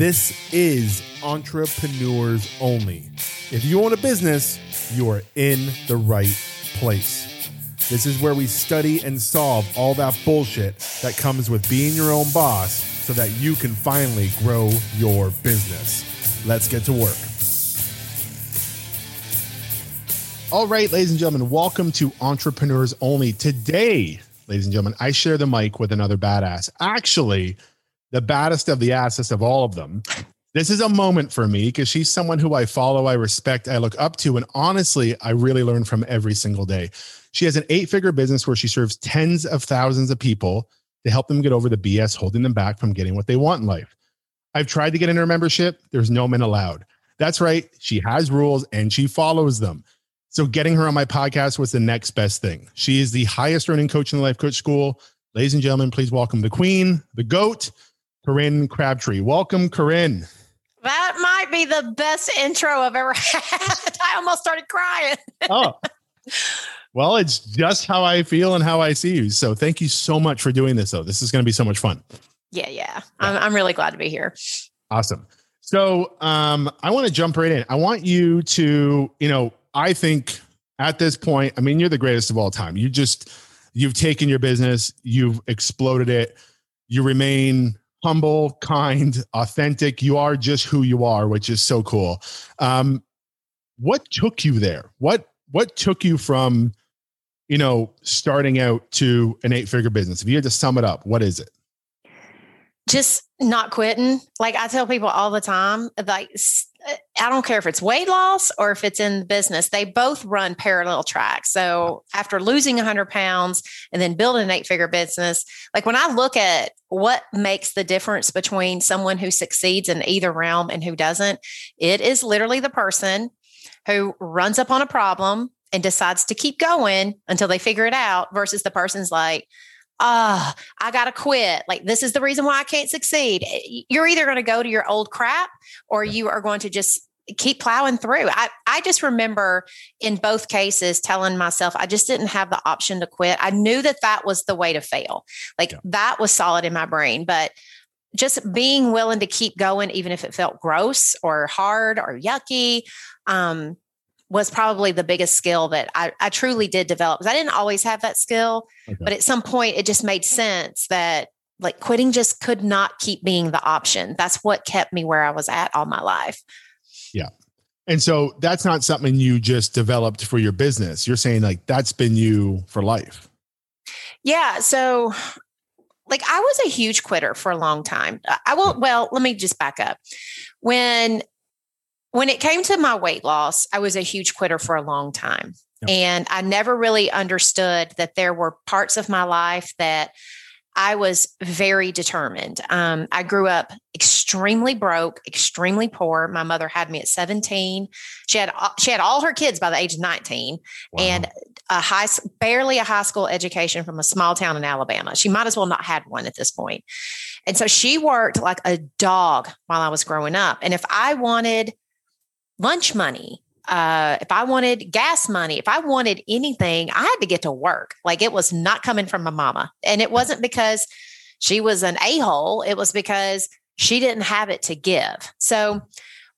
This is Entrepreneurs Only. If you own a business, you are in the right place. This is where we study and solve all that bullshit that comes with being your own boss so that you can finally grow your business. Let's get to work. All right, ladies and gentlemen, welcome to Entrepreneurs Only. Today, ladies and gentlemen, I share the mic with another badass. Actually, the baddest of the asses of all of them. This is a moment for me because she's someone who I follow, I respect, I look up to, and honestly, I really learn from every single day. She has an eight figure business where she serves tens of thousands of people to help them get over the BS holding them back from getting what they want in life. I've tried to get in her membership, there's no men allowed. That's right, she has rules and she follows them. So, getting her on my podcast was the next best thing. She is the highest earning coach in the Life Coach School. Ladies and gentlemen, please welcome the queen, the goat, Corinne Crabtree. Welcome, Corinne. That might be the best intro I've ever had. I almost started crying. oh, well, it's just how I feel and how I see you. So thank you so much for doing this, though. This is going to be so much fun. Yeah, yeah. yeah. I'm, I'm really glad to be here. Awesome. So um, I want to jump right in. I want you to, you know, I think at this point, I mean, you're the greatest of all time. You just, you've taken your business, you've exploded it, you remain humble, kind, authentic. You are just who you are, which is so cool. Um, what took you there? What what took you from, you know, starting out to an eight figure business? If you had to sum it up, what is it? Just not quitting. Like I tell people all the time, like I don't care if it's weight loss or if it's in the business, they both run parallel tracks. So after losing 100 pounds and then building an eight figure business, like when I look at what makes the difference between someone who succeeds in either realm and who doesn't, it is literally the person who runs up on a problem and decides to keep going until they figure it out versus the person's like, oh, I got to quit. Like, this is the reason why I can't succeed. Eh, you're either going to go to your old crap or you are going to just keep plowing through. I, I just remember in both cases telling myself I just didn't have the option to quit. I knew that that was the way to fail. Like, yeah. that was solid in my brain. But just being willing to keep going, even if it felt gross or hard or yucky, um, was probably the biggest skill that I, I truly did develop. because I didn't always have that skill, okay. but at some point it just made sense that like quitting just could not keep being the option. That's what kept me where I was at all my life. Yeah. And so that's not something you just developed for your business. You're saying like that's been you for life. Yeah. So like I was a huge quitter for a long time. I will well, let me just back up. When when it came to my weight loss, I was a huge quitter for a long time. Yep. And I never really understood that there were parts of my life that I was very determined. Um, I grew up extremely broke, extremely poor. My mother had me at 17. She had she had all her kids by the age of 19, wow. and a high barely a high school education from a small town in Alabama. She might as well not had one at this point. And so she worked like a dog while I was growing up. And if I wanted lunch money, uh, if I wanted gas money, if I wanted anything, I had to get to work. Like it was not coming from my mama. And it wasn't because she was an a hole, it was because she didn't have it to give. So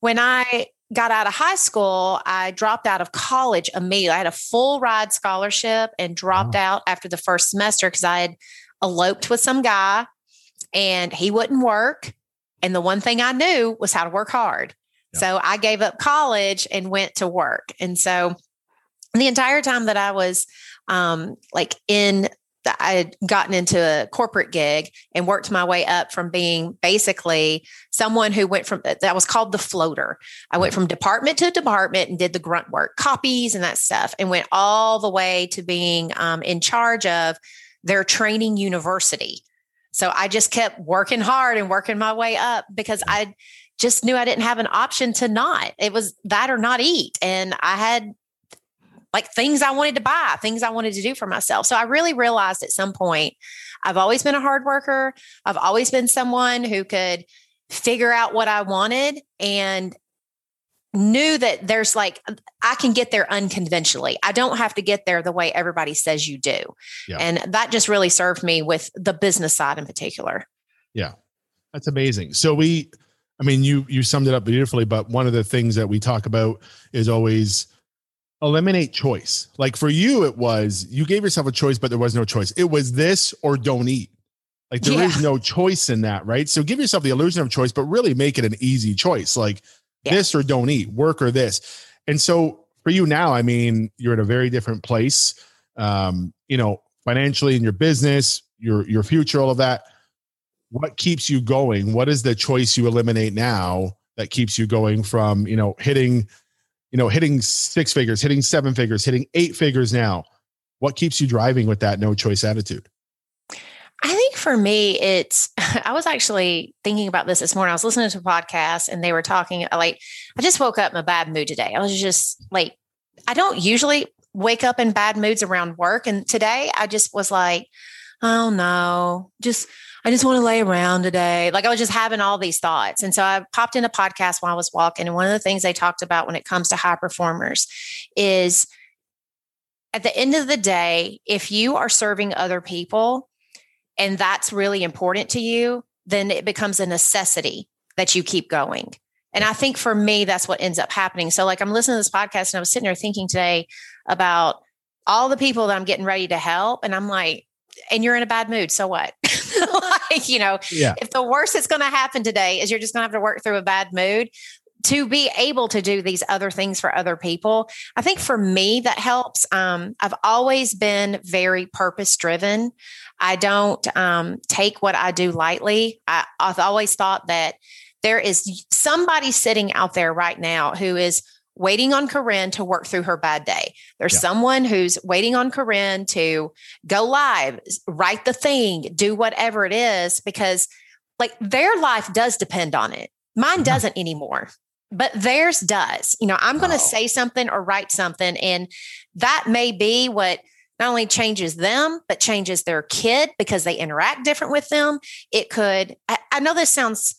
when I got out of high school, I dropped out of college immediately. I had a full ride scholarship and dropped out after the first semester because I had eloped with some guy and he wouldn't work. And the one thing I knew was how to work hard. So I gave up college and went to work. And so the entire time that I was um, like in I had gotten into a corporate gig and worked my way up from being basically someone who went from that was called the floater. I went from department to department and did the grunt work, copies and that stuff, and went all the way to being um, in charge of their training university. So I just kept working hard and working my way up because I just knew I didn't have an option to not. It was that or not eat. And I had like things I wanted to buy, things I wanted to do for myself. So I really realized at some point I've always been a hard worker. I've always been someone who could figure out what I wanted and knew that there's like I can get there unconventionally. I don't have to get there the way everybody says you do. Yeah. And that just really served me with the business side in particular. Yeah. That's amazing. So we I mean, you you summed it up beautifully, but one of the things that we talk about is always eliminate choice. Like for you, it was you gave yourself a choice, but there was no choice. It was this or don't eat. Like there yeah. is no choice in that, right? So give yourself the illusion of choice, but really make it an easy choice. Like yeah. this or don't eat, work or this. And so for you now, I mean, you're in a very different place. Um, you know, financially in your business, your your future, all of that. What keeps you going? What is the choice you eliminate now that keeps you going from, you know, hitting you know, hitting six figures, hitting seven figures, hitting eight figures now. What keeps you driving with that no choice attitude? I think for me, it's, I was actually thinking about this this morning. I was listening to a podcast and they were talking, uh, like, I just woke up in a bad mood today. I was just like, I don't usually wake up in bad moods around work. And today I just was like, oh no, just I just want to lay around today. Like I was just having all these thoughts. And so I popped in a podcast while I was walking. And one of the things they talked about when it comes to high performers is at the end of the day, if you are serving other people and that's really important to you, then it becomes a necessity that you keep going. And I think for me, that's what ends up happening. So, like, I'm listening to this podcast and I was sitting there thinking today about all the people that I'm getting ready to help. And I'm like, and you're in a bad mood. So what? like, you know, yeah. if the worst that's going to happen today is you're just going to have to work through a bad mood to be able to do these other things for other people. I think for me, that helps. Um, I've always been very purpose driven. I don't um, take what I do lightly. I, I've always thought that there is somebody sitting out there right now who is waiting on Corinne to work through her bad day. There's yeah. someone who's waiting on Corinne to go live, write the thing, do whatever it is, because like their life does depend on it. Mine uh-huh. doesn't anymore, but theirs does. You know, I'm going to oh. say something or write something, and that may be what not only changes them, but changes their kid because they interact different with them. It could, I, I know this sounds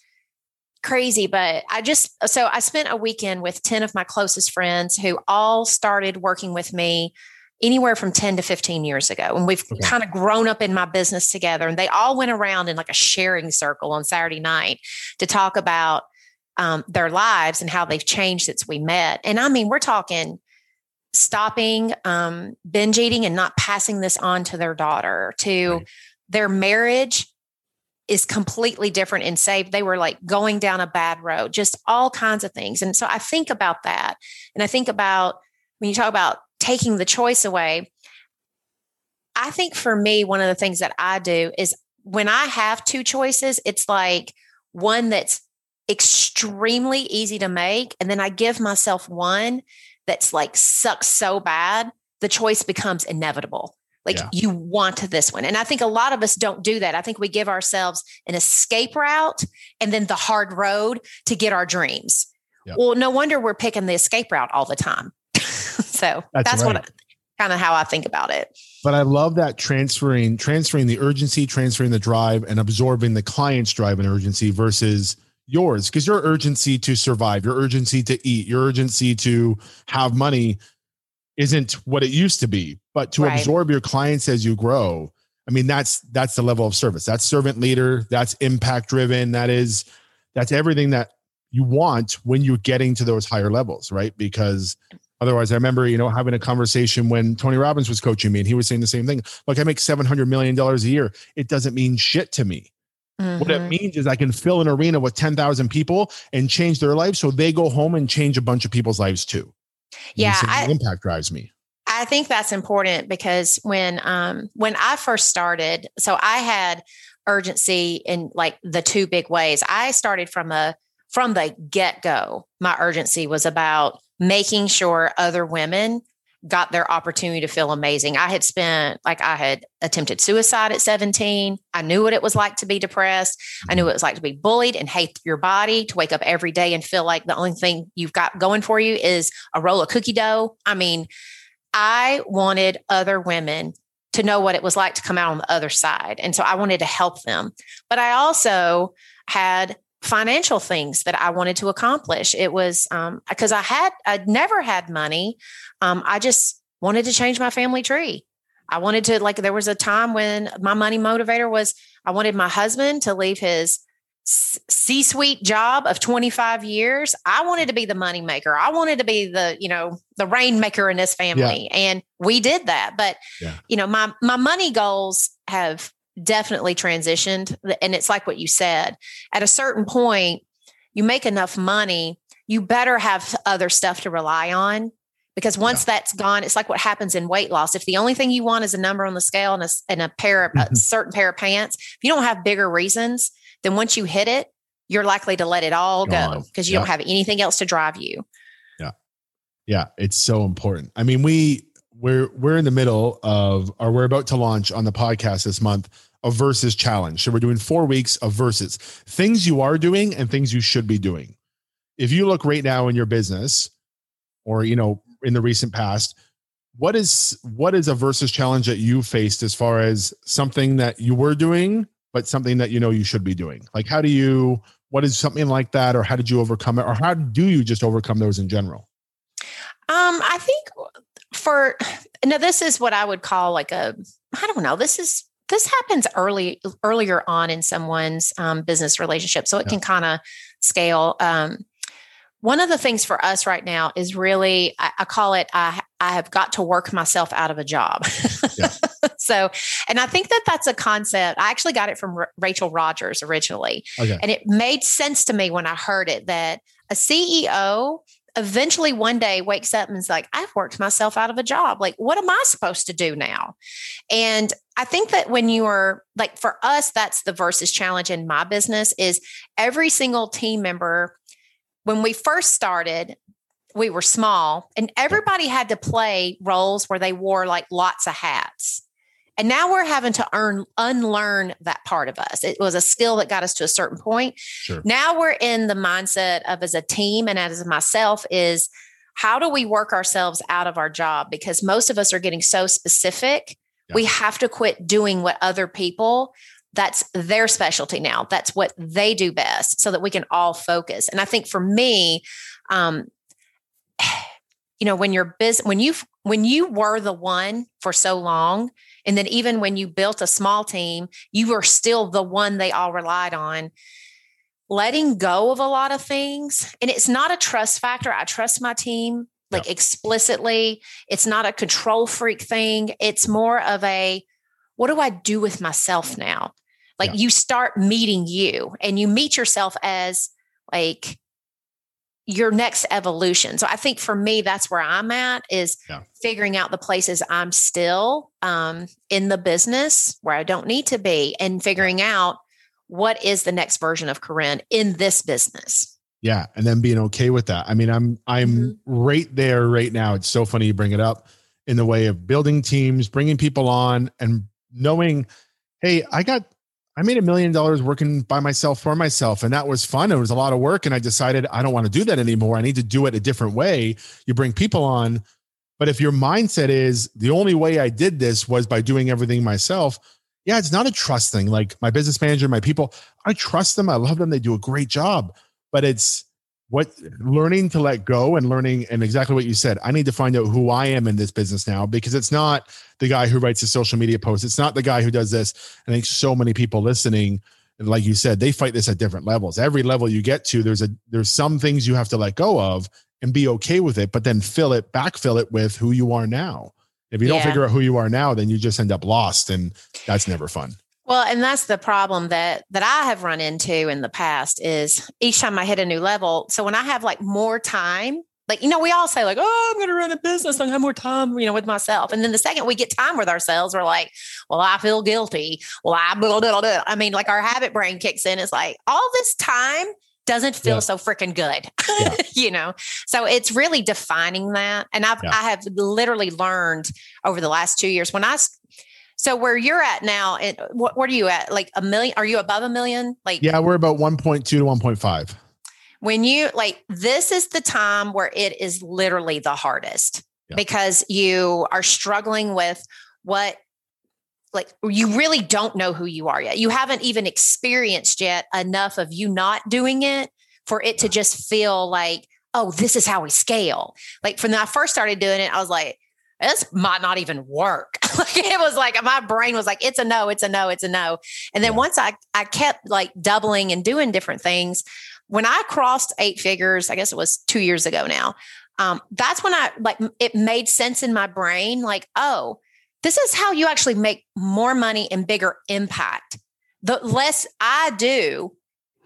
crazy, but I just so I spent a weekend with 10 of my closest friends who all started working with me anywhere from 10 to 15 years ago. And we've kind of grown up in my business together. And they all went around in like a sharing circle on Saturday night to talk about um, their lives and how they've changed since we met. And I mean, we're talking stopping um, binge eating and not passing this on to their daughter, to right. their marriage is completely different and safe. They were like going down a bad road, just all kinds of things. And so I think about that. And I think about when you talk about taking the choice away, I think for me, one of the things that I do is when I have two choices, it's like one that's extremely easy to make. And then I give myself one that's like sucks so bad, the choice becomes inevitable. Like yeah. you want this one. And I think a lot of us don't do that. I think we give ourselves an escape route and then the hard road to get our dreams. Yep. Well, no wonder we're picking the escape route all the time. so that's, that's right. what kind of how I think about it. But I love that transferring transferring the urgency, transferring the drive and absorbing the client's drive and urgency versus yours because your urgency to survive, your urgency to eat, your urgency to have money isn't what it used to be but to right. absorb your clients as you grow i mean that's that's the level of service that's servant leader that's impact driven that is that's everything that you want when you're getting to those higher levels right because otherwise i remember you know having a conversation when tony robbins was coaching me and he was saying the same thing like i make 700 million dollars a year it doesn't mean shit to me Mm-hmm. What it mm-hmm. means is I can fill an arena with 10,000 people and change their lives so they go home and change a bunch of people's lives too. Yeah, I, impact drives me. I think that's important because when um when I first started, so I had urgency in like the two big ways. I started from a from the get-go. My urgency was about making sure other women got their opportunity to feel amazing. I had spent, like, I had attempted suicide at 17. I knew what it was like to be depressed. I knew what it was like to be bullied and hate your body, to wake up every day and feel like the only thing you've got going for you is a roll of cookie dough. I mean, I wanted other women to know what it was like to come out on the other side. And so I wanted to help them. But I also had financial things that I wanted to accomplish. It was because um, I had I'd never had money. Um, I just wanted to change my family tree. I wanted to like there was a time when my money motivator was I wanted my husband to leave his C suite job of 25 years. I wanted to be the money maker. I wanted to be the, you know, the rainmaker in this family. Yeah. And we did that. But, yeah. you know, my, my money goals have definitely transitioned. And it's like what you said at a certain point, you make enough money, you better have other stuff to rely on because once yeah. that's gone, it's like what happens in weight loss. If the only thing you want is a number on the scale and a, and a pair of mm-hmm. a certain pair of pants, if you don't have bigger reasons, then once you hit it, you're likely to let it all go because you yeah. don't have anything else to drive you. Yeah. Yeah. It's so important. I mean, we, we're, we're in the middle of, or we're about to launch on the podcast this month a versus challenge. So we're doing four weeks of versus things you are doing and things you should be doing. If you look right now in your business or, you know, in the recent past, what is what is a versus challenge that you faced as far as something that you were doing but something that you know you should be doing like how do you what is something like that or how did you overcome it or how do you just overcome those in general um i think for now this is what i would call like a i don't know this is this happens early earlier on in someone's um, business relationship so it yeah. can kind of scale um, one of the things for us right now is really I, I call it I, I have got to work myself out of a job yeah. so and i think that that's a concept i actually got it from R- rachel Rogers originally okay. and it made sense to me when i heard it that a ceo eventually one day wakes up and is like i've worked myself out of a job like what am i supposed to do now and i think that when you are like for us that's the versus challenge in my business is every single team member when we first started, we were small and everybody had to play roles where they wore like lots of hats. And now we're having to earn unlearn that part of us. It was a skill that got us to a certain point. Sure. Now we're in the mindset of as a team and as myself is how do we work ourselves out of our job because most of us are getting so specific. Yeah. We have to quit doing what other people that's their specialty now. That's what they do best so that we can all focus. And I think for me, um, you know, when you're busy, when you when you were the one for so long, and then even when you built a small team, you were still the one they all relied on. Letting go of a lot of things, and it's not a trust factor. I trust my team like explicitly. It's not a control freak thing. It's more of a what do I do with myself now? Like yeah. you start meeting you and you meet yourself as like your next evolution. So I think for me, that's where I'm at is yeah. figuring out the places I'm still um, in the business where I don't need to be and figuring out what is the next version of Corinne in this business. Yeah. And then being okay with that. I mean, I'm, I'm mm-hmm. right there right now. It's so funny you bring it up in the way of building teams, bringing people on and knowing, Hey, I got I made a million dollars working by myself for myself, and that was fun. It was a lot of work, and I decided I don't want to do that anymore. I need to do it a different way. You bring people on, but if your mindset is the only way I did this was by doing everything myself, yeah, it's not a trust thing. Like my business manager, my people, I trust them. I love them. They do a great job, but it's what learning to let go and learning and exactly what you said i need to find out who i am in this business now because it's not the guy who writes a social media post it's not the guy who does this. I think so many people listening like you said they fight this at different levels. Every level you get to there's a there's some things you have to let go of and be okay with it but then fill it backfill it with who you are now. If you yeah. don't figure out who you are now then you just end up lost and that's never fun well, and that's the problem that that I have run into in the past is each time I hit a new level. So when I have like more time, like you know, we all say like, "Oh, I'm going to run a business and have more time," you know, with myself. And then the second we get time with ourselves, we're like, "Well, I feel guilty." Well, I blah, blah, blah. I mean, like our habit brain kicks in. It's like all this time doesn't feel yeah. so freaking good, yeah. you know. So it's really defining that, and I've yeah. I have literally learned over the last two years when I so where you're at now, and what, what are you at? Like a million? Are you above a million? Like yeah, we're about 1.2 to 1.5. When you like, this is the time where it is literally the hardest yeah. because you are struggling with what like you really don't know who you are yet. You haven't even experienced yet enough of you not doing it for it to just feel like, oh, this is how we scale. Like from when I first started doing it, I was like, this might not even work. it was like my brain was like, it's a no, it's a no, it's a no. And then yeah. once I I kept like doubling and doing different things, when I crossed eight figures, I guess it was two years ago now. Um, that's when I like it made sense in my brain, like, oh, this is how you actually make more money and bigger impact. The less I do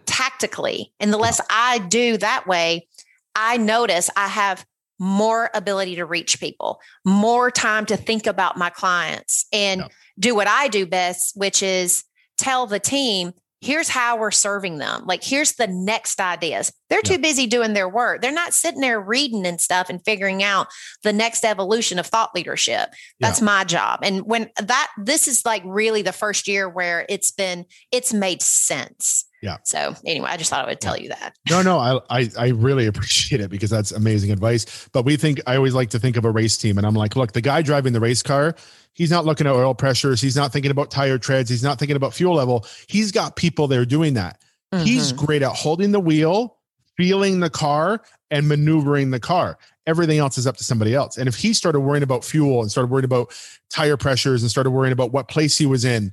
tactically and the less I do that way, I notice I have more ability to reach people, more time to think about my clients and yeah. do what I do best, which is tell the team, here's how we're serving them. Like, here's the next ideas. They're yeah. too busy doing their work. They're not sitting there reading and stuff and figuring out the next evolution of thought leadership. That's yeah. my job. And when that, this is like really the first year where it's been, it's made sense. Yeah. So anyway, I just thought I would tell you that. No, no, I, I, I really appreciate it because that's amazing advice. But we think I always like to think of a race team, and I'm like, look, the guy driving the race car, he's not looking at oil pressures, he's not thinking about tire treads, he's not thinking about fuel level. He's got people there doing that. Mm-hmm. He's great at holding the wheel, feeling the car, and maneuvering the car. Everything else is up to somebody else. And if he started worrying about fuel and started worrying about tire pressures and started worrying about what place he was in,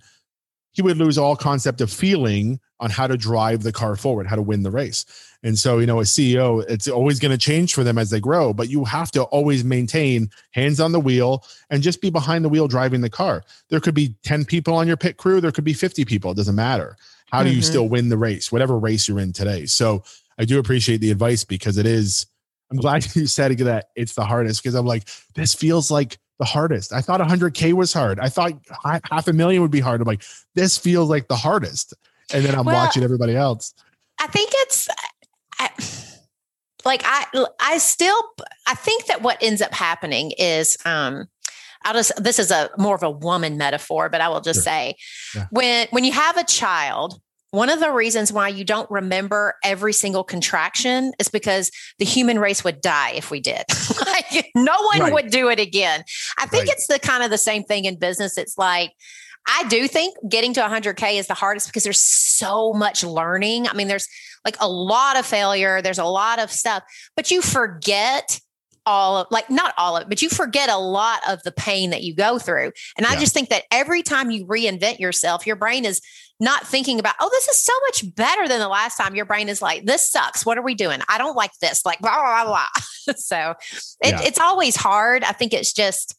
he would lose all concept of feeling on how to drive the car forward, how to win the race. And so, you know, a CEO, it's always going to change for them as they grow, but you have to always maintain hands on the wheel and just be behind the wheel driving the car. There could be 10 people on your pit crew, there could be 50 people, it doesn't matter. How do mm-hmm. you still win the race, whatever race you're in today? So, I do appreciate the advice because it is I'm glad you said that it's the hardest because I'm like, this feels like the hardest. I thought 100K was hard. I thought half a million would be hard. I'm like, this feels like the hardest. And then I'm well, watching everybody else. I think it's I, like I I still I think that what ends up happening is um I'll just this is a more of a woman metaphor, but I will just sure. say yeah. when when you have a child, one of the reasons why you don't remember every single contraction is because the human race would die if we did. like no one right. would do it again. I think right. it's the kind of the same thing in business. It's like I do think getting to 100K is the hardest because there's so much learning. I mean, there's like a lot of failure, there's a lot of stuff, but you forget all of like not all of it, but you forget a lot of the pain that you go through. And I just think that every time you reinvent yourself, your brain is not thinking about, oh, this is so much better than the last time. Your brain is like, this sucks. What are we doing? I don't like this. Like, blah, blah, blah. so it, yeah. it's always hard. I think it's just,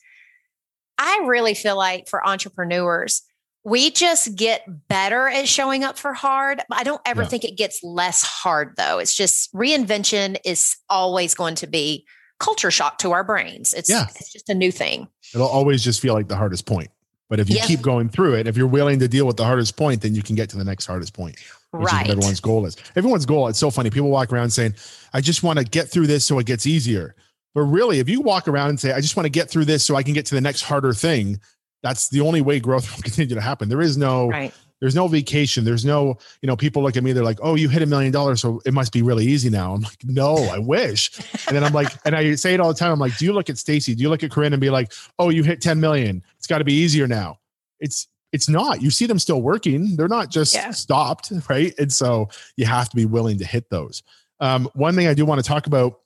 I really feel like for entrepreneurs, we just get better at showing up for hard. I don't ever yeah. think it gets less hard though. It's just reinvention is always going to be culture shock to our brains. It's, yeah. it's just a new thing. It'll always just feel like the hardest point. But if you keep going through it, if you're willing to deal with the hardest point, then you can get to the next hardest point. Which right. everyone's goal is. Everyone's goal. It's so funny. People walk around saying, I just want to get through this so it gets easier. But really, if you walk around and say, I just want to get through this so I can get to the next harder thing, that's the only way growth will continue to happen. There is no right. There's no vacation. There's no, you know, people look at me, they're like, Oh, you hit a million dollars, so it must be really easy now. I'm like, no, I wish. and then I'm like, and I say it all the time. I'm like, do you look at Stacy? Do you look at Corinne and be like, oh, you hit 10 million? It's got to be easier now. It's it's not. You see them still working. They're not just yeah. stopped, right? And so you have to be willing to hit those. Um, one thing I do want to talk about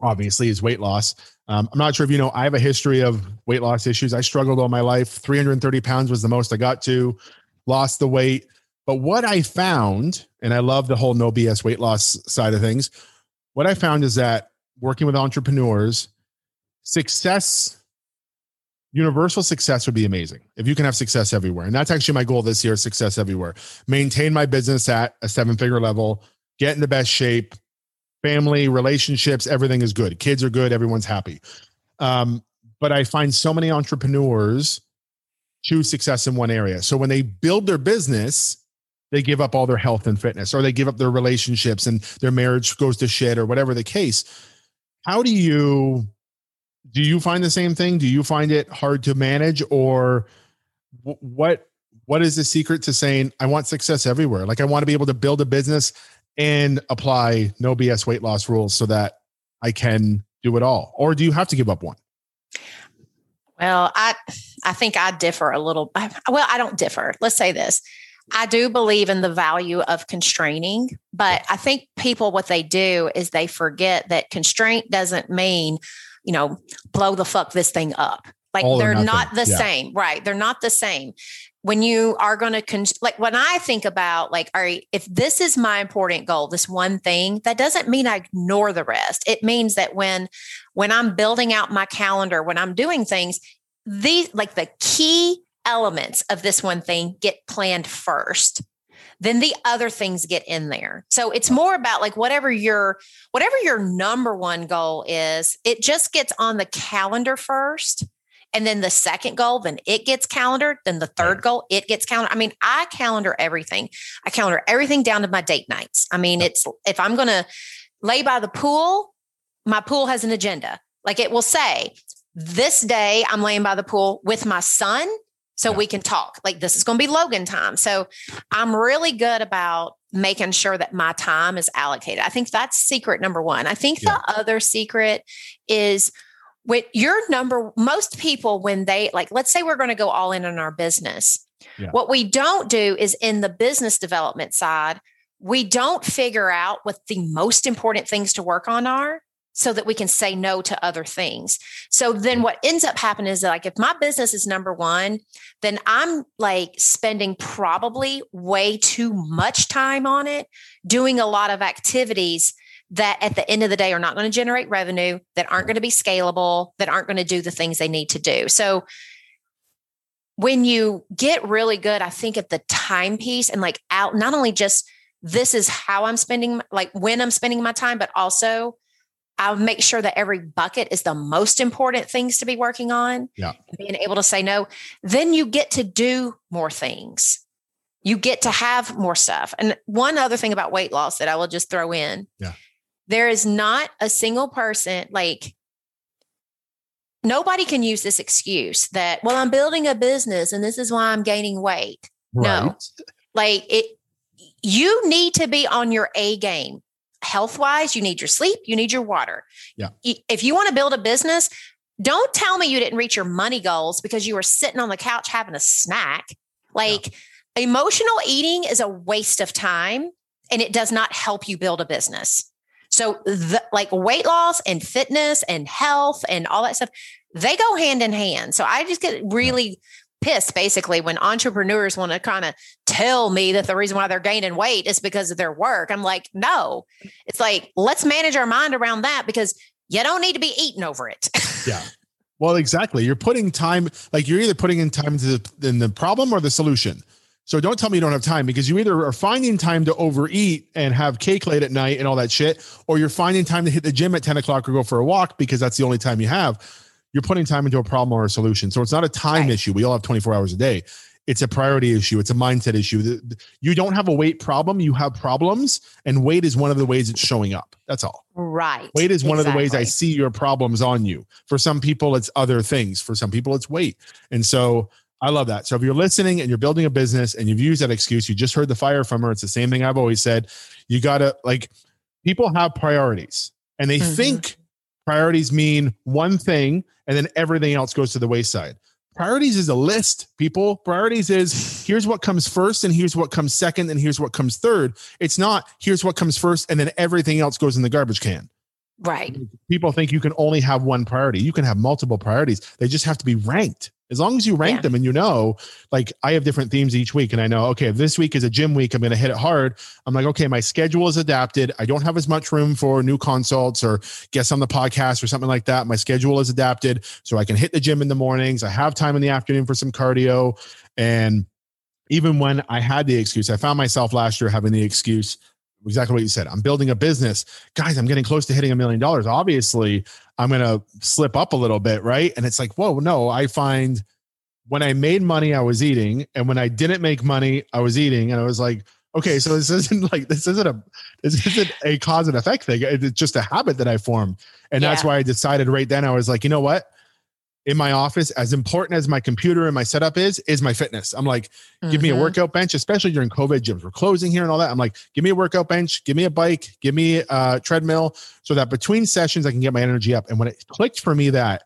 obviously is weight loss. Um, I'm not sure if you know, I have a history of weight loss issues. I struggled all my life. 330 pounds was the most I got to, lost the weight. But what I found, and I love the whole no BS weight loss side of things, what I found is that working with entrepreneurs, success, universal success would be amazing if you can have success everywhere. And that's actually my goal this year success everywhere. Maintain my business at a seven figure level, get in the best shape, family, relationships, everything is good. Kids are good, everyone's happy. Um, but I find so many entrepreneurs choose success in one area. So when they build their business, they give up all their health and fitness, or they give up their relationships and their marriage goes to shit, or whatever the case. How do you do you find the same thing? Do you find it hard to manage, or what? What is the secret to saying I want success everywhere? Like I want to be able to build a business and apply no BS weight loss rules so that I can do it all? Or do you have to give up one? Well, I I think I differ a little. Well, I don't differ. Let's say this. I do believe in the value of constraining, but I think people what they do is they forget that constraint doesn't mean you know, blow the fuck this thing up. Like All they're not the Yeah. same, right? They're not the same. When you are going to, con- like when I think about, like, all right, if this is my important goal, this one thing, that doesn't mean I ignore the rest. It means that when, when I'm building out my calendar, when I'm doing things, these like the key elements of this one thing get planned first then the other things get in there. So it's more about like whatever your whatever your number one goal is it just gets on the calendar first. And then the second goal then it gets calendared. Then the third goal it gets calendared i mean i calendar everything. I calendar everything down to my date nights. I mean it's if i'm going to lay by the pool my pool has an agenda. Like it will say this day I'm laying by the pool with my son so we can talk. Like this is going to be Logan time. So I'm really good about making sure that my time is allocated. I think that's secret number 1. I think Yeah. the other secret is with your number most people when they like let's say we're going to go all in on our business. Yeah. What we don't do is in the business development side, we don't figure out what the most important things to work on are so that we can say no to other things. So then mm. what ends up happening is that like if my business is number 1, then I'm like spending probably way too much time on it, doing a lot of activities that at the end of the day are not going to generate revenue, that aren't going to be scalable, that aren't going to do the things they need to do. So when you get really good, I think at the time piece and like out, not only just this is how I'm spending, like when I'm spending my time, but also I'll make sure that every bucket is the most important things to be working on. Yeah. Being able to say no, then you get to do more things. You get to have more stuff. And one other thing about weight loss that I will just throw in. Yeah. There is not a single person like nobody can use this excuse that, well, I'm building a business and this is why I'm gaining weight. No. Like it, you need to be on your A game. Health wise, you need your sleep, you need your water. Yeah. If you want to build a business, don't tell me you didn't reach your money goals because you were sitting on the couch having a snack. Like emotional eating is a waste of time and it does not help you build a business. So, the, like weight loss and fitness and health and all that stuff, they go hand in hand. So, I just get really pissed basically when entrepreneurs want to kind of tell me that the reason why they're gaining weight is because of their work. I'm like, no, it's like, let's manage our mind around that because you don't need to be eating over it. Yeah. Well, exactly. You're putting time, like you're either putting in time to the, in the problem or the solution. So don't tell me you don't have time because you either are finding time to overeat and have cake late at night and all that shit, or you're finding time to hit the gym at 10 o'clock or go for a walk because that's the only time you have. You're putting time into a problem or a solution. So it's not a time Right. issue. We all have 24 hours a day. It's a priority issue. It's a mindset issue. You don't have a weight problem. You have problems, and weight is one of the ways it's showing up. That's all. right. Weight is one of the ways I see your problems on you. For some people, it's other things. For some people, it's weight. And so I love that. So if you're listening and you're building a business and you've used that excuse, you just heard the fire from her. It's the same thing I've always said. You got to like, people have priorities and they Mhm. think priorities mean one thing and then everything else goes to the wayside. Priorities is a list, people. Priorities is here's what comes first and here's what comes second and here's what comes third. It's not here's what comes first and then everything else goes in the garbage can Right. people think you can only have one priority. You can have multiple priorities. They just have to be ranked. As long as you rank Yeah. them and you know, like I have different themes each week, and I know, okay, this week is a gym week, I'm going to hit it hard. I'm like, okay, my schedule is adapted. I don't have as much room for new consults or guests on the podcast or something like that. My schedule is adapted so I can hit the gym in the mornings. I have time in the afternoon for some cardio. And even when I had the excuse, I found myself last year having the excuse exactly what you said. I'm building a business. Guys, I'm getting close to hitting a million dollars. Obviously, I'm going to slip up a little bit, right? And it's like, whoa, no, I find when I made money, I was eating. And when I didn't make money, I was eating. And I was like, okay, so this isn't like, this isn't a, this isn't a cause and effect thing. It's just a habit that I formed. And that's why I decided right then, I was like, you know what? In my office, as important as my computer and my setup is, is my fitness. I'm like, give me a Mhm. workout bench, especially during COVID. Gyms were closing here and all that. I'm like, give me a workout bench, give me a bike, give me a treadmill, so that between sessions I can get my energy up. And when it clicked for me that,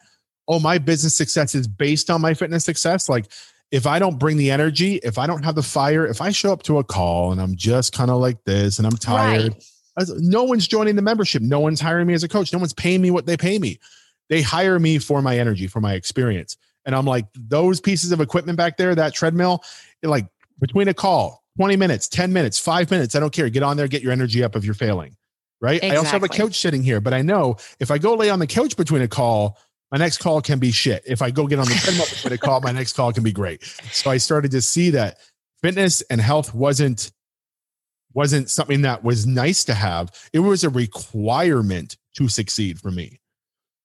oh, my business success is based on my fitness success, like if I don't bring the energy, if I don't have the fire, if I show up to a call and I'm just kind of like this and I'm tired, Right. no one's joining the membership, no one's hiring me as a coach, no one's paying me what they pay me. They hire me for my energy, for my experience. And I'm like, those pieces of equipment back there, that treadmill, like between a call, 20 minutes, 10 minutes, five minutes, I don't care. Get on there, get your energy up if you're failing. Right. Exactly. I also have a couch sitting here, but I know if I go lay on the couch between a call, my next call can be shit. If I go get on the treadmill between a call, my next call can be great. So I started to see that fitness and health wasn't wasn't something that was nice to have. It was a requirement to succeed for me.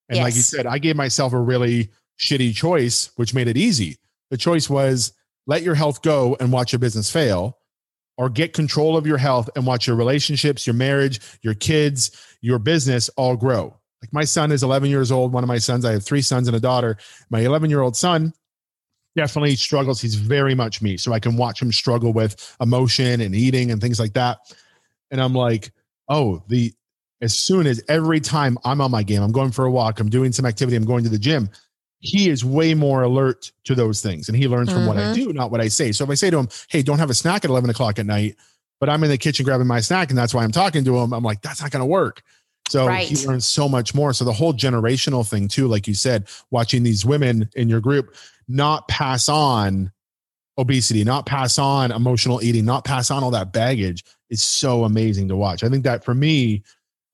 And yes. like you said, I gave myself a really shitty choice, which made it easy. The choice was let your health go and watch your business fail, or get control of your health and watch your relationships, your marriage, your kids, your business all grow. Like my son is 11 years old. One of my sons, I have three sons and a daughter. My 11 year old son definitely struggles. He's very much me. So I can watch him struggle with emotion and eating and things like that. And I'm like, oh, the as soon as every time I'm on my game, I'm going for a walk, I'm doing some activity, I'm going to the gym, he is way more alert to those things. And he learns from mm-hmm. what I mm-hmm. do, not what I say. So if I say to him, hey, don't have a snack at 11 o'clock at night, but I'm in the kitchen grabbing my snack and that's why I'm talking to him, I'm like, that's not going to work. So right. he learns so much more. So the whole generational thing, too, like you said, watching these women in your group not pass on obesity, not pass on emotional eating, not pass on all that baggage is so amazing to watch. I think that for me,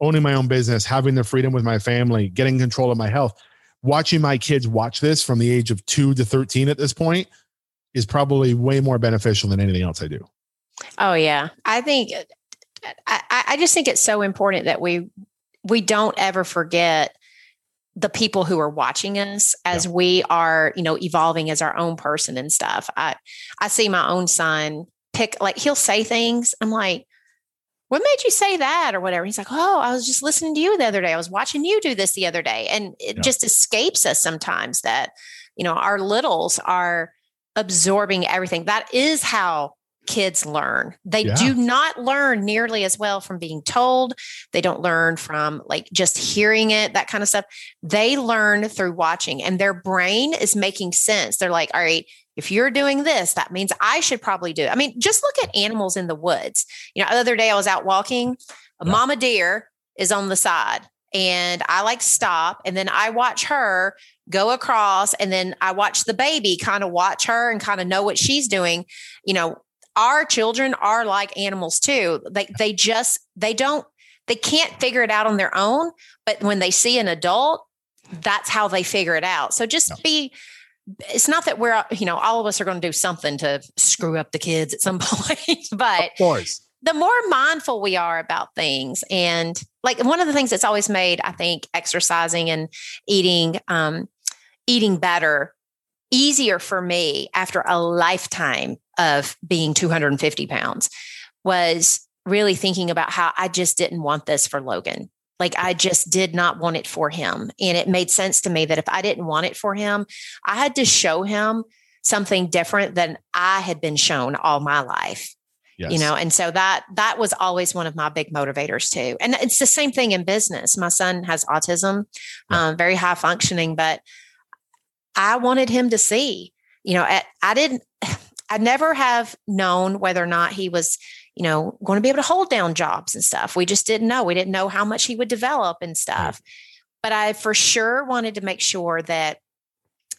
owning my own business, having the freedom with my family, getting control of my health, watching my kids watch this from the age of two to 13 at this point is probably way more beneficial than anything else I do. Oh, yeah. I think, I, I just think it's so important that we, we don't ever forget the people who are watching us as yeah. we are, you know, evolving as our own person and stuff. I I see my own son pick like he'll say things. I'm like, what made you say that or whatever? He's like, oh, I was just listening to you the other day. I was watching you do this the other day. And it yeah. just escapes us sometimes that, you know, our littles are absorbing everything. That is how kids learn. They yeah. do not learn nearly as well from being told. They don't learn from like just hearing it, that kind of stuff. They learn through watching and their brain is making sense. They're like, all right, if you're doing this, that means I should probably do. It. I mean, just look at animals in the woods. You know, the other day I was out walking, a yeah. mama deer is on the side and I like stop and then I watch her go across and then I watch the baby kind of watch her and kind of know what she's doing. You know, our children are like animals too. They they just they don't they can't figure it out on their own, but when they see an adult, that's how they figure it out. So just be it's not that we're you know all of us are going to do something to screw up the kids at some point, but of course. The more mindful we are about things, and like one of the things that's always made, I think, exercising and eating, um, eating better easier for me after a lifetime of being 250 pounds was really thinking about how I just didn't want this for Logan. Like I just did not want it for him. And it made sense to me that if I didn't want it for him, I had to show him something different than I had been shown all my life. Yes. You know, and so that that was always one of my big motivators too. And it's the same thing in business. My son has autism, yeah. um, very high functioning, but I wanted him to see. You know, I didn't. I never have known whether or not he was, you know, going to be able to hold down jobs and stuff. We just didn't know. We didn't know how much he would develop and stuff. But I for sure wanted to make sure that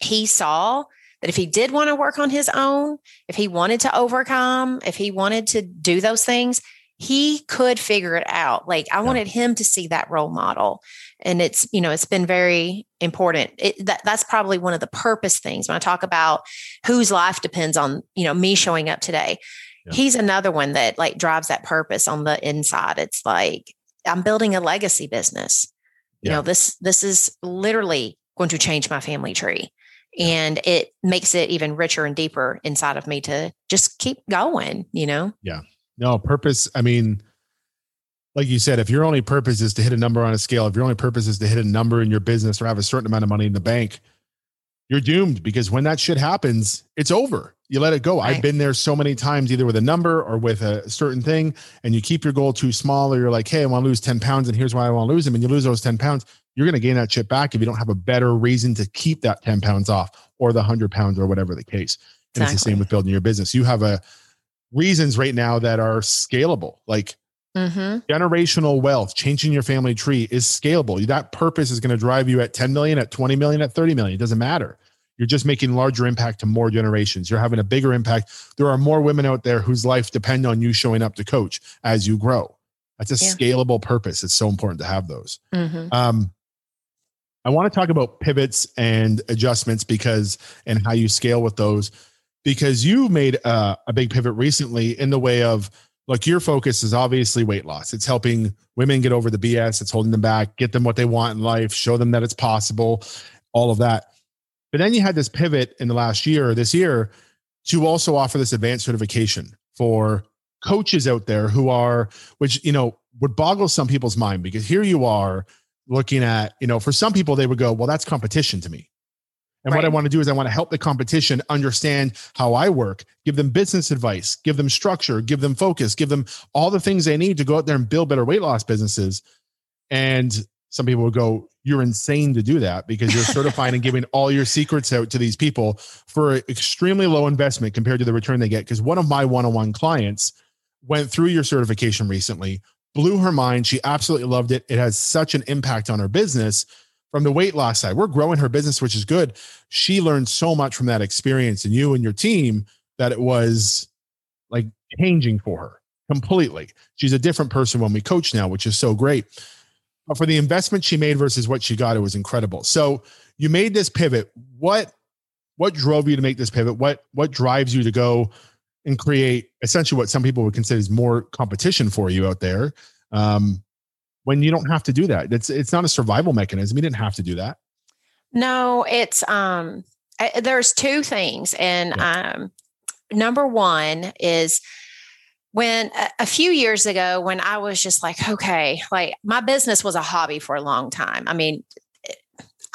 he saw that if he did want to work on his own, if he wanted to overcome, if he wanted to do those things, he could figure it out. Like I wanted him to see that role model. And it's, you know, it's been very important. It, that, that's probably one of the purpose things when I talk about whose life depends on, you know, me showing up today. Yeah. He's another one that like drives that purpose on the inside. It's like I'm building a legacy business. Yeah. You know, this this is literally going to change my family tree and it makes it even richer and deeper inside of me to just keep going you know yeah no purpose. I mean, like you said, if your only purpose is to hit a number on a scale, if your only purpose is to hit a number in your business or have a certain amount of money in the bank, you're doomed because when that shit happens, it's over. You let it go. Right. I've been there so many times, either with a number or with a certain thing, and you keep your goal too small, or you're like, hey, I want to lose 10 pounds, and here's why I want to lose them. And you lose those 10 pounds, you're going to gain that shit back if you don't have a better reason to keep that 10 pounds off or the 100 pounds or whatever the case. And exactly. it's the same with building your business. You have a reasons right now that are scalable. Like Mm-hmm. Generational wealth, changing your family tree is scalable. That purpose is going to drive you at 10 million, at 20 million, at 30 million. It doesn't matter. You're just making larger impact to more generations. You're having a bigger impact. There are more women out there whose life depend on you showing up to coach as you grow. That's a yeah. scalable purpose. It's so important to have those. Mm-hmm. Um, I want to talk about pivots and adjustments because and how you scale with those because you made a, a big pivot recently in the way of look your focus is obviously weight loss. It's helping women get over the bs it's holding them back get them what they want in life show them that it's possible all of that. But then you had this pivot in the last year this year to also offer this advanced certification for coaches out there who are which you know would boggle some people's mind because here you are looking at, you know, for some people, they would go, well, that's competition to me. And right. what I want to do is I want to help the competition understand how I work, give them business advice, give them structure, give them focus, give them all the things they need to go out there and build better weight loss businesses. And some people would go, You're insane to do that because you're certifying and giving all your secrets out to these people for extremely low investment compared to the return they get. Because one of my one on one clients went through your certification recently, blew her mind. She absolutely loved it. It has such an impact on her business from the weight loss side. We're growing her business, which is good. She learned so much from that experience and you and your team that it was like changing for her completely. She's a different person when we coach now, which is so great. But for the investment she made versus what she got, it was incredible. So you made this pivot. What what drove you to make this pivot? What what drives you to go and create essentially what some people would consider is more competition for you out there um, when you don't have to do that it's it's not a survival mechanism you didn't have to do that no it's um I, there's two things and yeah. um number one is when a, a few years ago when i was just like okay like my business was a hobby for a long time i mean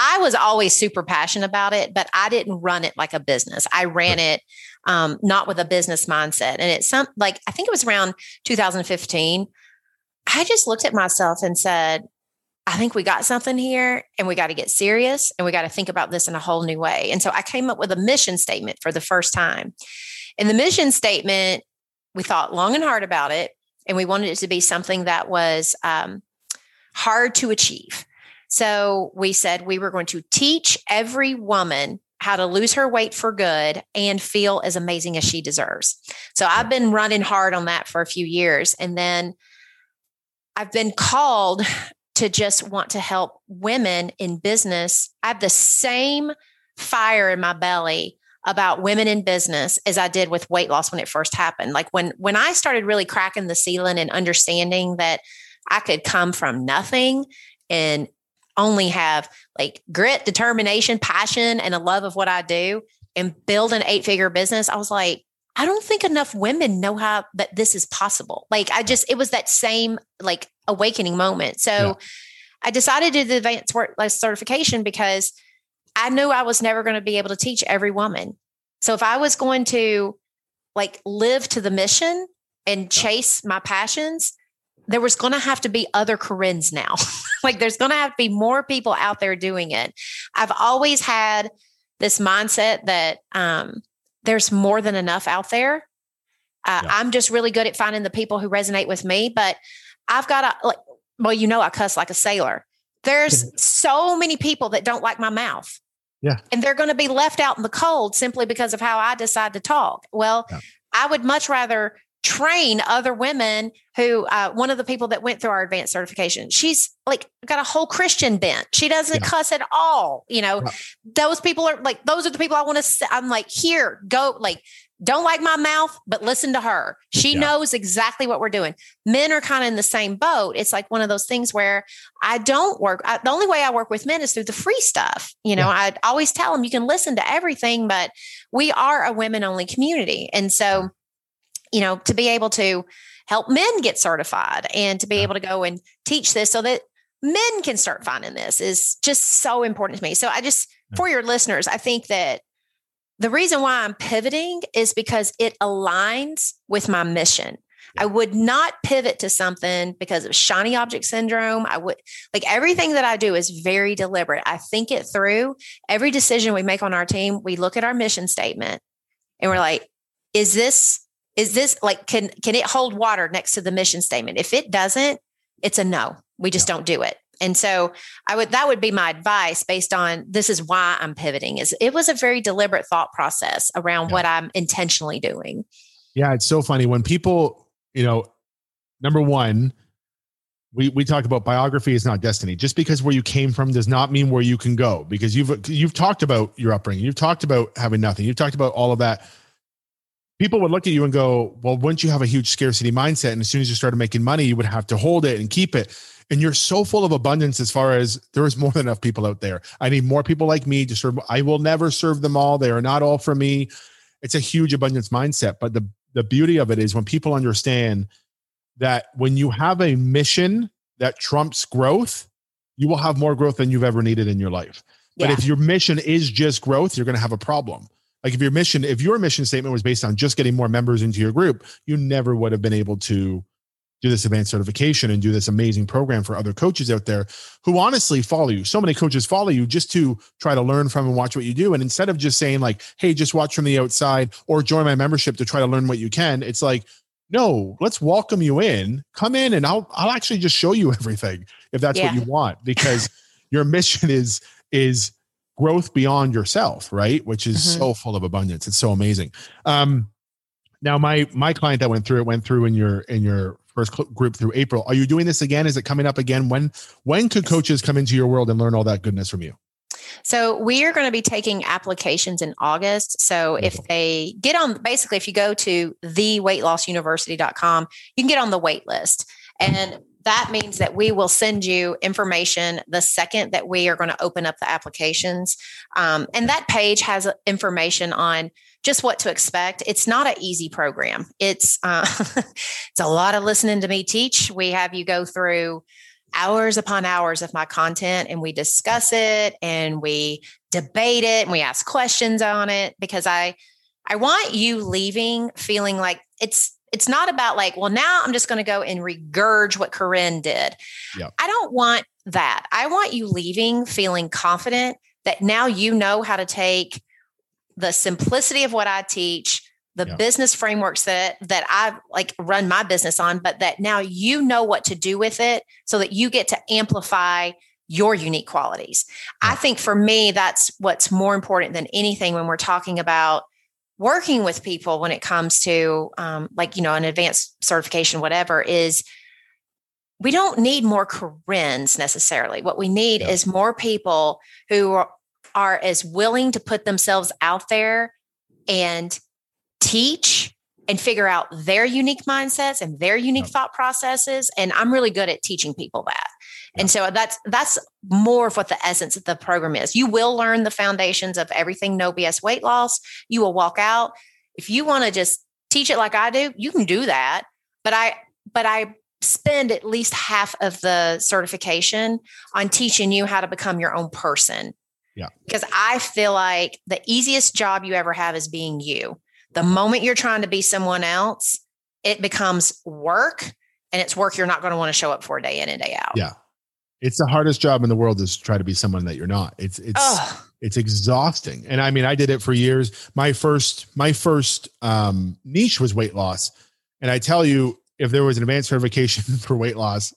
I was always super passionate about it, but I didn't run it like a business. I ran it um, not with a business mindset. And it's some like I think it was around 2015. I just looked at myself and said, I think we got something here and we got to get serious and we got to think about this in a whole new way. And so I came up with a mission statement for the first time. And the mission statement, we thought long and hard about it and we wanted it to be something that was um, hard to achieve. So we said we were going to teach every woman how to lose her weight for good and feel as amazing as she deserves. So I've been running hard on that for a few years. And then I've been called to just want to help women in business. I have the same fire in my belly about women in business as I did with weight loss when it first happened. Like when when I started really cracking the ceiling and understanding that I could come from nothing and only have like grit, determination, passion, and a love of what I do and build an eight figure business, I was like, I don't think enough women know how that this is possible. Like I just, it was that same like awakening moment. So yeah. I decided to do the advanced work certification because I knew I was never going to be able to teach every woman. So if I was going to like live to the mission and chase my passions, there was going to have to be other Corinnes now. like there's going to have to be more people out there doing it. I've always had this mindset that um, there's more than enough out there. Uh, yeah. I'm just really good at finding the people who resonate with me, but I've got to like, well, you know, I cuss like a sailor. There's so many people that don't like my mouth. Yeah. And they're going to be left out in the cold simply because of how I decide to talk. Well, yeah. I would much rather train other women who uh, one of the people that went through our advanced certification she's like got a whole christian bent she doesn't yeah. cuss at all you know right. those people are like those are the people i want to i'm like here go like don't like my mouth but listen to her she yeah. knows exactly what we're doing men are kind of in the same boat it's like one of those things where i don't work I, the only way i work with men is through the free stuff you know yeah. i always tell them you can listen to everything but we are a women only community and so you know, to be able to help men get certified and to be able to go and teach this so that men can start finding this is just so important to me. So I just, for your listeners, I think that the reason why I'm pivoting is because it aligns with my mission. I would not pivot to something because of shiny object syndrome. I would like everything that I do is very deliberate. I think it through. Every decision we make on our team, we look at our mission statement and we're like, is this is this like can can it hold water next to the mission statement if it doesn't it's a no we just don't do it and so i would that would be my advice based on this is why i'm pivoting is it was a very deliberate thought process around yeah. what i'm intentionally doing yeah it's so funny when people you know number one we we talk about biography is not destiny. Just because where you came from does not mean where you can go. Because you've you've talked about your upbringing, you've talked about having nothing, you've talked about all of that. People would look at you and go, "Well, wouldn't you have a huge scarcity mindset? And as soon as you started making money, you would have to hold it and keep it." And you're so full of abundance as far as there is more than enough people out there. I need more people like me to serve. I will never serve them all. They are not all for me. It's a huge abundance mindset. But the the beauty of it is when people understand that when you have a mission that trumps growth, you will have more growth than you've ever needed in your life. But yeah. if your mission is just growth, you're going to have a problem. Like if your mission, if your mission statement was based on just getting more members into your group, you never would have been able to do this advanced certification and do this amazing program for other coaches out there who honestly follow you. So many coaches follow you just to try to learn from and watch what you do. And instead of just saying like, "Hey, just watch from the outside" or join my membership to try to learn what you can, it's like, no, let's welcome you in. Come in and I'll I'll actually just show you everything if that's yeah. what you want because your mission is is growth beyond yourself, right? Which is mm-hmm. so full of abundance. It's so amazing. Um now my my client that went through it went through in your in your first group through April. Are you doing this again? Is it coming up again? When when could coaches come into your world and learn all that goodness from you? So we are going to be taking applications in August. So if they get on, basically, if you go to theweightlossuniversity.com, you can get on the wait list. And that means that we will send you information the second that we are going to open up the applications. Um, and that page has information on just what to expect. It's not an easy program. It's uh, it's a lot of listening to me teach. We have you go through hours upon hours of my content and we discuss it and we debate it and we ask questions on it because I I want you leaving feeling like it's it's not about like, well, now I'm just going to go and regurge what Corinne did. Yep. I don't want that. I want you leaving feeling confident that now you know how to take the simplicity of what I teach the yeah. business frameworks that that I've like run my business on, but that now you know what to do with it so that you get to amplify your unique qualities. Yeah. I think for me, that's what's more important than anything when we're talking about working with people when it comes to um, like you know an advanced certification, whatever is. We don't need more Corinnes necessarily. What we need yeah. is more people who are, are as willing to put themselves out there and teach and figure out their unique mindsets and their unique thought processes and i'm really good at teaching people that and so that's that's more of what the essence of the program is. You will learn the foundations of everything no bs weight loss. You will walk out. If you want to just teach it like i do you can do that. But i but i spend at least half of the certification on teaching you how to become your own person. Yeah. Because i feel like the easiest job you ever have is being you. The moment you're trying to be someone else, it becomes work and it's work you're not going to want to show up for day in and day out. Yeah. It's the hardest job in the world is to try to be someone that you're not. It's it's Ugh. it's exhausting. And I mean, I did it for years. My first my first um niche was weight loss. And I tell you, if there was an advanced certification for weight loss,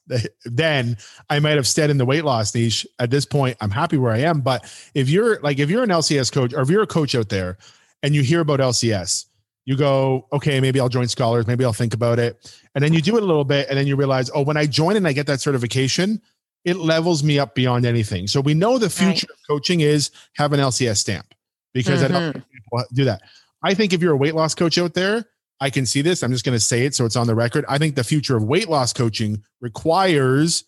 then I might have stayed in the weight loss niche. At this point, I'm happy where I am. But if you're like, if you're an LCS coach or if you're a coach out there and you hear about LCS, you go, okay, maybe I'll join scholars, maybe I'll think about it. And then you do it a little bit, and then you realize, oh, when I join and I get that certification, it levels me up beyond anything. So we know the future right. of coaching is have an LCS stamp because mm-hmm. I don't mm-hmm. do that. I think if you're a weight loss coach out there, I can see this. I'm just going to say it so it's on the record. I think the future of weight loss coaching requires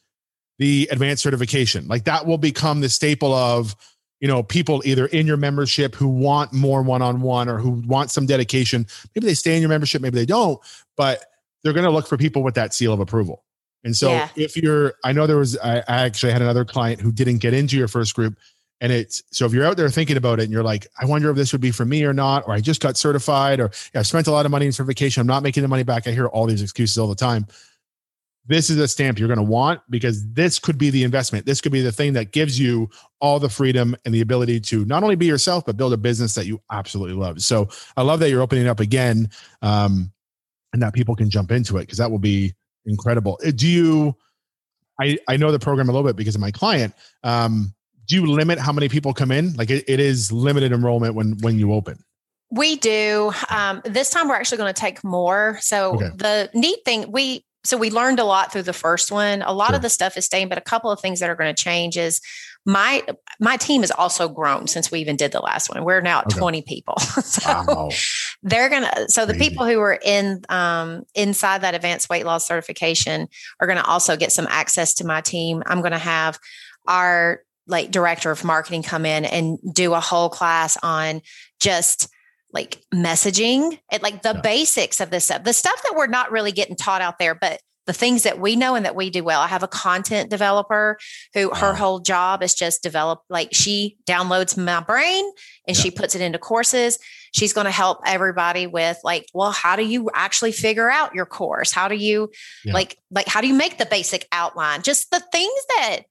the advanced certification. Like that will become the staple of you know people either in your membership who want more one-on-one or who want some dedication maybe they stay in your membership maybe they don't but they're going to look for people with that seal of approval and so yeah. if you're i know there was I, I actually had another client who didn't get into your first group and it's so if you're out there thinking about it and you're like i wonder if this would be for me or not or i just got certified or yeah, i've spent a lot of money in certification i'm not making the money back i hear all these excuses all the time this is a stamp you're going to want because this could be the investment. This could be the thing that gives you all the freedom and the ability to not only be yourself, but build a business that you absolutely love. So I love that you're opening up again. Um, and that people can jump into it because that will be incredible. Uh, do you? I I know the program a little bit because of my client. Um, do you limit how many people come in? Like it, it is limited enrollment when when you open. We do. Um, this time we're actually going to take more. So okay. the neat thing we so we learned a lot through the first one. A lot sure. of the stuff is staying, but a couple of things that are going to change is my my team has also grown since we even did the last one. We're now at okay. 20 people. so wow. they're gonna so the people who are in um, inside that advanced weight loss certification are gonna also get some access to my team. I'm gonna have our like director of marketing come in and do a whole class on just like messaging and like the yeah. basics of this stuff, the stuff that we're not really getting taught out there, but the things that we know and that we do well. I have a content developer who wow. her whole job is just develop like she downloads my brain and yeah. she puts it into courses. She's going to help everybody with like, well, how do you actually figure out your course? How do you yeah. like like how do you make the basic outline? Just the things that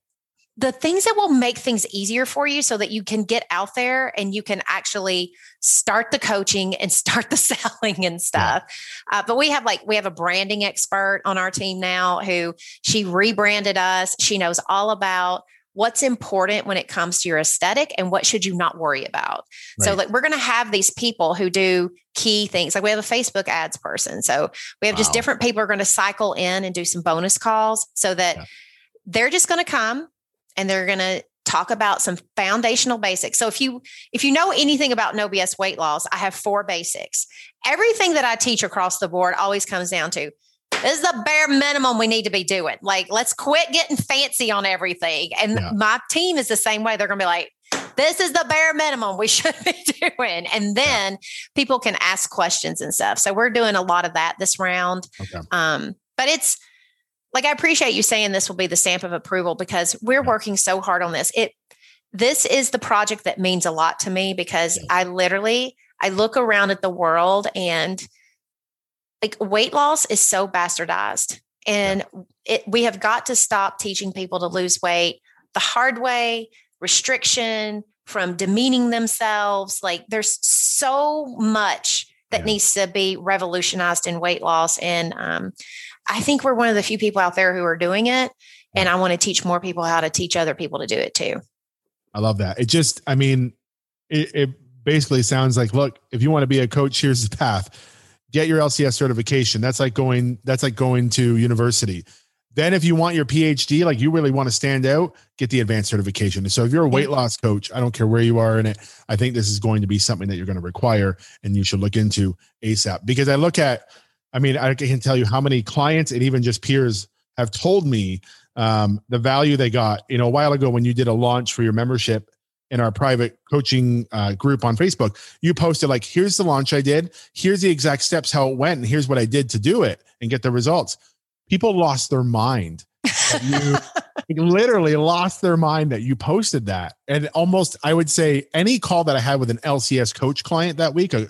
the things that will make things easier for you so that you can get out there and you can actually start the coaching and start the selling and stuff. Uh, but we have like, we have a branding expert on our team now who she rebranded us. She knows all about what's important when it comes to your aesthetic and what should you not worry about. Right. So like we're going to have these people who do key things. Like we have a Facebook ads person. So we have wow. just different people are going to cycle in and do some bonus calls so that yeah. they're just going to come and they're going to talk about some foundational basics. So if you if you know anything about no BS weight loss, I have four basics. Everything that I teach across the board always comes down to this is the bare minimum we need to be doing. Like let's quit getting fancy on everything. And yeah. my team is the same way. They're going to be like this is the bare minimum we should be doing. And then yeah. people can ask questions and stuff. So we're doing a lot of that this round. Okay. Um, but it's like I appreciate you saying this will be the stamp of approval because we're working so hard on this. It this is the project that means a lot to me because. I literally I look around at the world and like weight loss is so bastardized and it we have got to stop teaching people to lose weight the hard way, restriction, from demeaning themselves. Like there's so much that needs to be revolutionized in weight loss. And um, I think we're one of the few people out there who are doing it. And I want to teach more people how to teach other people to do it too. I love that. It just, I mean, it, it basically sounds like, look, if you want to be a coach, here's the path. Get your LCS certification. That's like going, that's like going to university. Then if you want your PhD, like you really want to stand out, get the advanced certification. So if you're a weight loss coach, I don't care where you are in it, I think this is going to be something that you're going to require and you should look into ASAP. Because I look at I mean, I can tell you how many clients and even just peers have told me um, the value they got. You know, a while ago when you did a launch for your membership in our private coaching uh, group on Facebook, you posted like, "Here's the launch I did. Here's the exact steps how it went, and here's what I did to do it and get the results." People lost their mind. you literally lost their mind that you posted that, and almost I would say any call that I had with an LCS coach client that week, uh,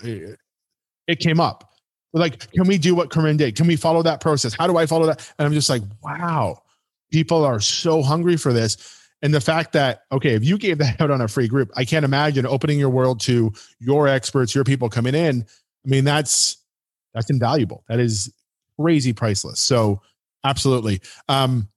it came up like, can we do what Corinne did? Can we follow that process? How do I follow that? And I'm just like, wow, people are so hungry for this. And the fact that, okay, if you gave that out on a free group, I can't imagine opening your world to your experts, your people coming in. I mean, that's that's invaluable. That is crazy priceless. So absolutely. Um,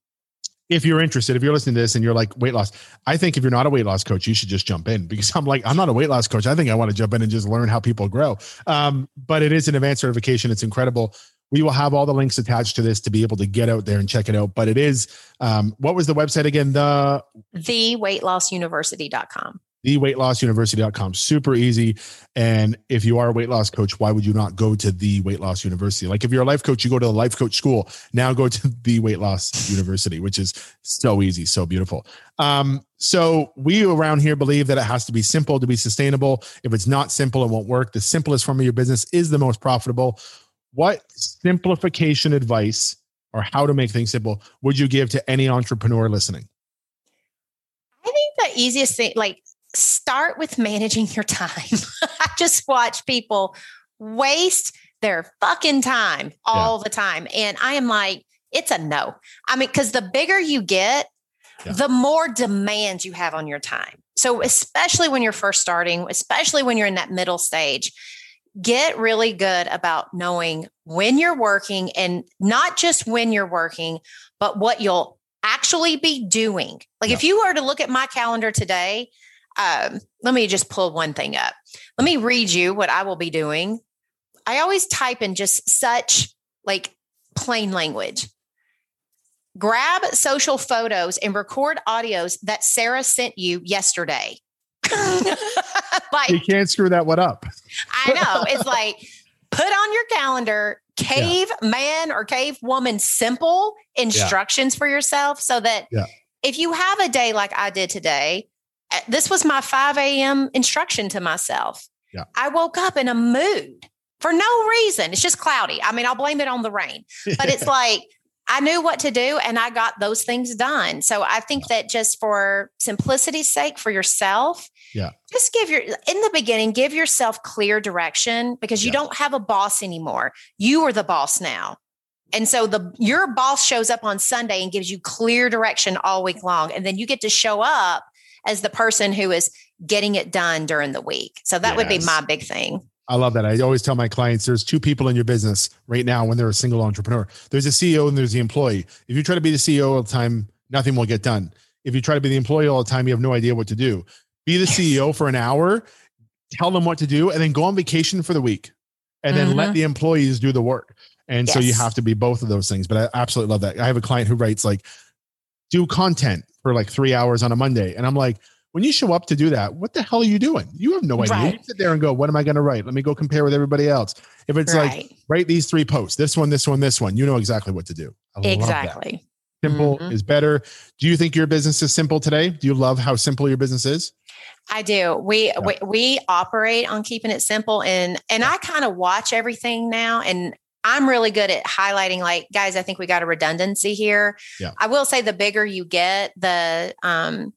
if you're interested, if you're listening to this and you're like weight loss, I think if you're not a weight loss coach, you should just jump in because I'm like, I'm not a weight loss coach. I think I want to jump in and just learn how people grow. Um, but it is an advanced certification. It's incredible. We will have all the links attached to this to be able to get out there and check it out. But it is, um, what was the website again? The theweightlossuniversity.com theweightlossuniversity.com. Super easy. And if you are a weight loss coach, why would you not go to the weight loss university? Like if you're a life coach, you go to the life coach school. Now go to the weight loss university, which is so easy, so beautiful. Um, so we around here believe that it has to be simple to be sustainable. If it's not simple, it won't work. The simplest form of your business is the most profitable. What simplification advice or how to make things simple would you give to any entrepreneur listening? I think the easiest thing, like start with managing your time. I just watch people waste their fucking time all yeah. the time. And I am like, it's a no. I mean, because the bigger you get, yeah. the more demands you have on your time. So, especially when you're first starting, especially when you're in that middle stage, get really good about knowing when you're working and not just when you're working, but what you'll actually be doing. Like if you were to look at my calendar today, um, let me just pull one thing up. Let me read you what I will be doing. I always type in just such like plain language. Grab social photos and record audios that Sarah sent you yesterday. like you can't screw that one up. I know. It's like put on your calendar cave yeah. man or cave woman simple instructions yeah. for yourself so that yeah. if you have a day like I did today, this was my 5 a.m. instruction to myself. Yeah. I woke up in a mood for no reason. It's just cloudy. I mean, I'll blame it on the rain, but it's like I knew what to do and I got those things done. So I think that just for simplicity's sake for yourself, yeah. Just give your in the beginning, give yourself clear direction because you yeah. don't have a boss anymore. You are the boss now. And so the your boss shows up on Sunday and gives you clear direction all week long and then you get to show up as the person who is getting it done during the week. So that yes. would be my big thing. I love that. I always tell my clients there's two people in your business right now when they're a single entrepreneur. There's a CEO and there's the employee. If you try to be the CEO all the time, nothing will get done. If you try to be the employee all the time, you have no idea what to do. Be the CEO for an hour, tell them what to do, and then go on vacation for the week. And then mm-hmm. let the employees do the work. And yes. so you have to be both of those things. But I absolutely love that. I have a client who writes like, do content for like three hours on a Monday. And I'm like, when you show up to do that, what the hell are you doing? You have no idea. Right. You sit there and go, what am I going to write? Let me go compare with everybody else. If it's right. like, write these three posts, this one, this one, this one, you know exactly what to do. I exactly. Simple mm-hmm. is better. Do you think your business is simple today? Do you love how simple your business is? I do. We, yeah. we we operate on keeping it simple and and I kind of watch everything now and I'm really good at highlighting like guys I think we got a redundancy here. Yeah. I will say the bigger you get the um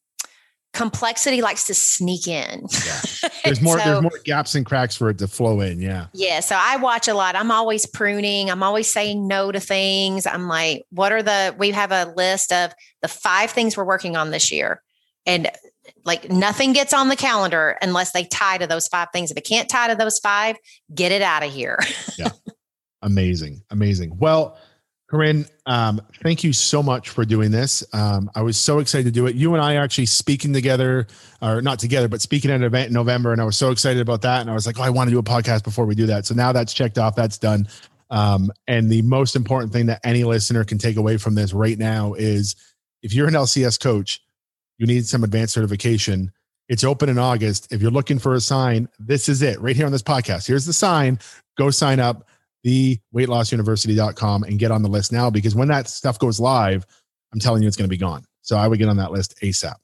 complexity likes to sneak in. Yeah. There's more so, there's more gaps and cracks for it to flow in, yeah. Yeah, so I watch a lot. I'm always pruning, I'm always saying no to things. I'm like, what are the we have a list of the five things we're working on this year. And like nothing gets on the calendar unless they tie to those five things. If it can't tie to those five, get it out of here. yeah. Amazing. Amazing. Well, Corinne, um, thank you so much for doing this. Um, I was so excited to do it. You and I are actually speaking together, or not together, but speaking at an event in November, and I was so excited about that. And I was like, oh, I want to do a podcast before we do that. So now that's checked off. That's done. Um, and the most important thing that any listener can take away from this right now is if you're an LCS coach, you need some advanced certification. It's open in August. If you're looking for a sign, this is it right here on this podcast. Here's the sign. Go sign up the weightlossuniversity.com and get on the list now because when that stuff goes live, I'm telling you it's going to be gone. So I would get on that list ASAP.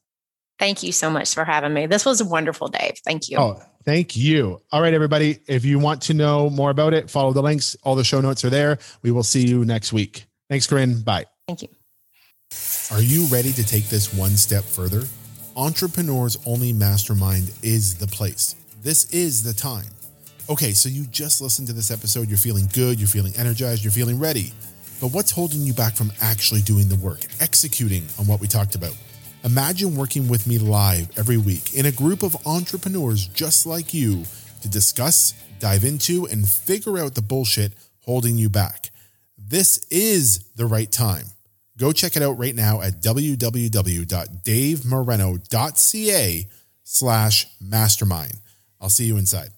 Thank you so much for having me. This was a wonderful, Dave. Thank you. Oh, thank you. All right, everybody. If you want to know more about it, follow the links. All the show notes are there. We will see you next week. Thanks, Corinne. Bye. Thank you. Are you ready to take this one step further? Entrepreneurs Only Mastermind is the place. This is the time. Okay, so you just listened to this episode. You're feeling good, you're feeling energized, you're feeling ready. But what's holding you back from actually doing the work, executing on what we talked about? Imagine working with me live every week in a group of entrepreneurs just like you to discuss, dive into, and figure out the bullshit holding you back. This is the right time. Go check it out right now at www.davemoreno.ca slash mastermind. I'll see you inside.